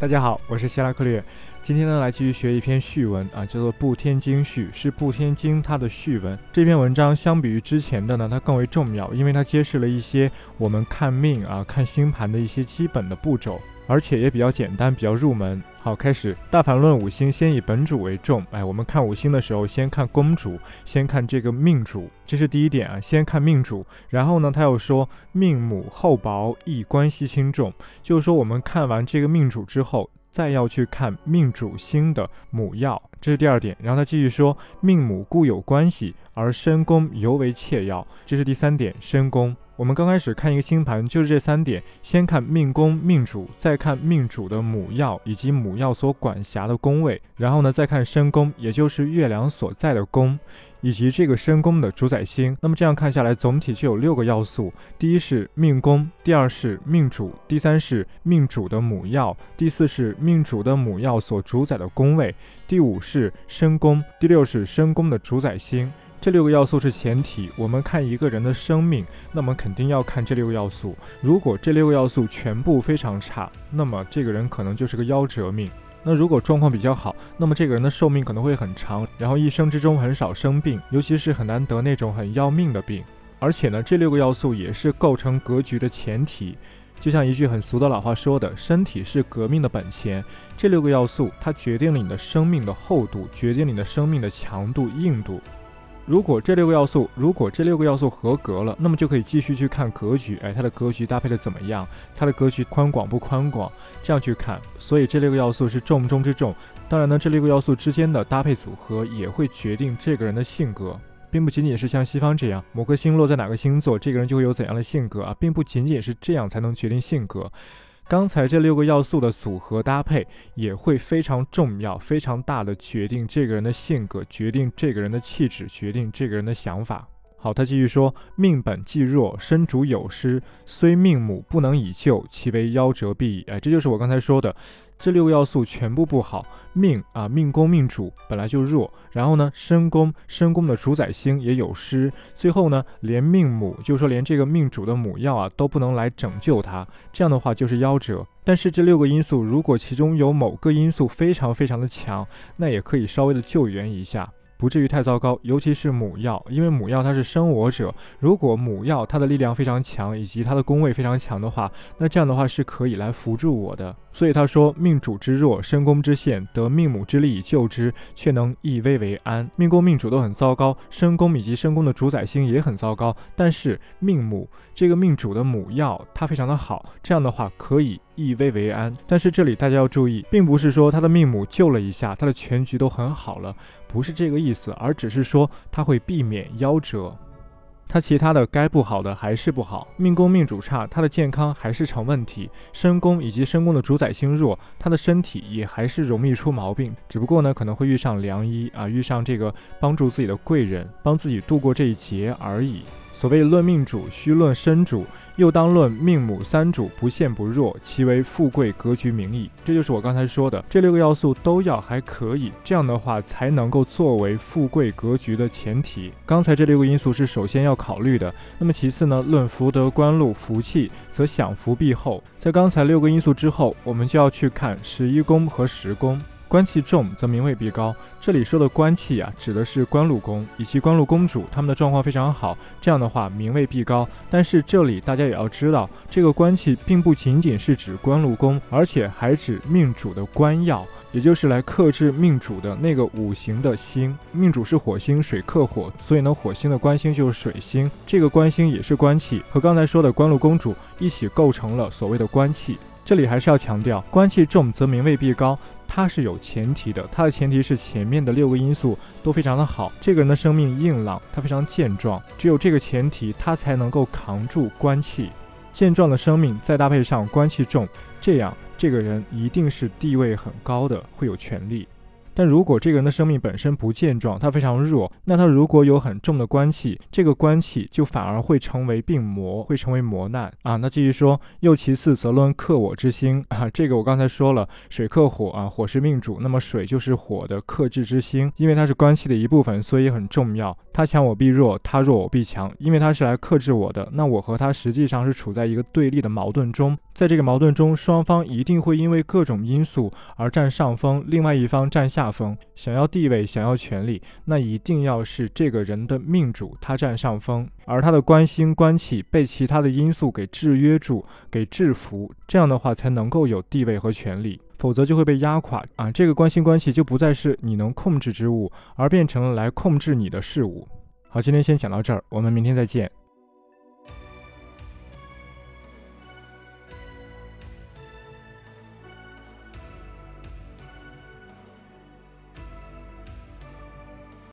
大家好，我是希拉克略。今天呢，来继续学一篇序文啊，叫做《布天经序》，是布天经它的序文。这篇文章相比于之前的呢，它更为重要，因为它揭示了一些我们看命啊、看星盘的一些基本的步骤。而且也比较简单，比较入门。好，开始大盘论五星，先以本主为重。哎，我们看五星的时候，先看宫主，先看这个命主，这是第一点啊，先看命主。然后呢，他又说命母厚薄亦关系轻重，就是说我们看完这个命主之后，再要去看命主星的母曜，这是第二点。然后他继续说命母固有关系，而身宫尤为切要，这是第三点，身宫。我们刚开始看一个星盘，就是这三点：先看命宫、命主，再看命主的母曜以及母曜所管辖的宫位，然后呢，再看身宫，也就是月亮所在的宫，以及这个身宫的主宰星。那么这样看下来，总体就有六个要素：第一是命宫，第二是命主，第三是命主的母曜，第四是命主的母曜所主宰的宫位，第五是身宫，第六是身宫的主宰星。这六个要素是前提。我们看一个人的生命，那么肯定要看这六个要素。如果这六个要素全部非常差，那么这个人可能就是个夭折命。那如果状况比较好，那么这个人的寿命可能会很长，然后一生之中很少生病，尤其是很难得那种很要命的病。而且呢，这六个要素也是构成格局的前提。就像一句很俗的老话说的：“身体是革命的本钱。”这六个要素它决定了你的生命的厚度，决定了你的生命的强度、硬度。如果这六个要素，如果这六个要素合格了，那么就可以继续去看格局，哎，它的格局搭配的怎么样？它的格局宽广不宽广？这样去看。所以这六个要素是重中之重。当然呢，这六个要素之间的搭配组合也会决定这个人的性格，并不仅仅是像西方这样，某颗星落在哪个星座，这个人就会有怎样的性格啊，并不仅仅是这样才能决定性格。刚才这六个要素的组合搭配也会非常重要，非常大的决定这个人的性格，决定这个人的气质，决定这个人的想法。好，他继续说：命本既弱，身主有失，虽命母不能以救，其为夭折必矣。哎，这就是我刚才说的。这六个要素全部不好，命啊，命宫命主本来就弱，然后呢，身宫身宫的主宰星也有失，最后呢，连命母，就是说连这个命主的母曜啊都不能来拯救他，这样的话就是夭折。但是这六个因素，如果其中有某个因素非常非常的强，那也可以稍微的救援一下。不至于太糟糕，尤其是母药，因为母药它是生我者。如果母药它的力量非常强，以及它的宫位非常强的话，那这样的话是可以来辅助我的。所以他说：“命主之弱，身宫之陷，得命母之力以救之，却能易危为安。命宫命主都很糟糕，身宫以及身宫的主宰星也很糟糕，但是命母这个命主的母药它非常的好，这样的话可以易危为安。但是这里大家要注意，并不是说他的命母救了一下，他的全局都很好了，不是这个意思，而只是说他会避免夭折。”他其他的该不好的还是不好，命宫命主差，他的健康还是成问题；身宫以及身宫的主宰星弱，他的身体也还是容易出毛病。只不过呢，可能会遇上良医啊，遇上这个帮助自己的贵人，帮自己度过这一劫而已。所谓论命主，须论身主，又当论命母三主不陷不弱，其为富贵格局名义。这就是我刚才说的，这六个要素都要还可以，这样的话才能够作为富贵格局的前提。刚才这六个因素是首先要考虑的，那么其次呢，论福德官禄福气，则享福必厚。在刚才六个因素之后，我们就要去看十一宫和十宫。官气重则名位必高。这里说的官气啊，指的是官禄宫以及官禄公主，他们的状况非常好，这样的话名位必高。但是这里大家也要知道，这个官气并不仅仅是指官禄宫，而且还指命主的官曜，也就是来克制命主的那个五行的星。命主是火星，水克火，所以呢，火星的官星就是水星，这个官星也是官气，和刚才说的官禄公主一起构成了所谓的官气。这里还是要强调，官气重则名位必高。它是有前提的，它的前提是前面的六个因素都非常的好，这个人的生命硬朗，他非常健壮，只有这个前提，他才能够扛住官气。健壮的生命再搭配上官气重，这样这个人一定是地位很高的，会有权利。但如果这个人的生命本身不健壮，他非常弱，那他如果有很重的官气，这个官气就反而会成为病魔，会成为磨难啊。那继续说，又其次则论克我之心啊，这个我刚才说了，水克火啊，火是命主，那么水就是火的克制之星，因为它是关系的一部分，所以很重要。他强我必弱，他弱我必强，因为他是来克制我的，那我和他实际上是处在一个对立的矛盾中，在这个矛盾中，双方一定会因为各种因素而占上风，另外一方占下风。想要地位，想要权力，那一定要是这个人的命主他占上风，而他的官星官气被其他的因素给制约住、给制服，这样的话才能够有地位和权力，否则就会被压垮啊！这个官星关系就不再是你能控制之物，而变成了来控制你的事物。好，今天先讲到这儿，我们明天再见。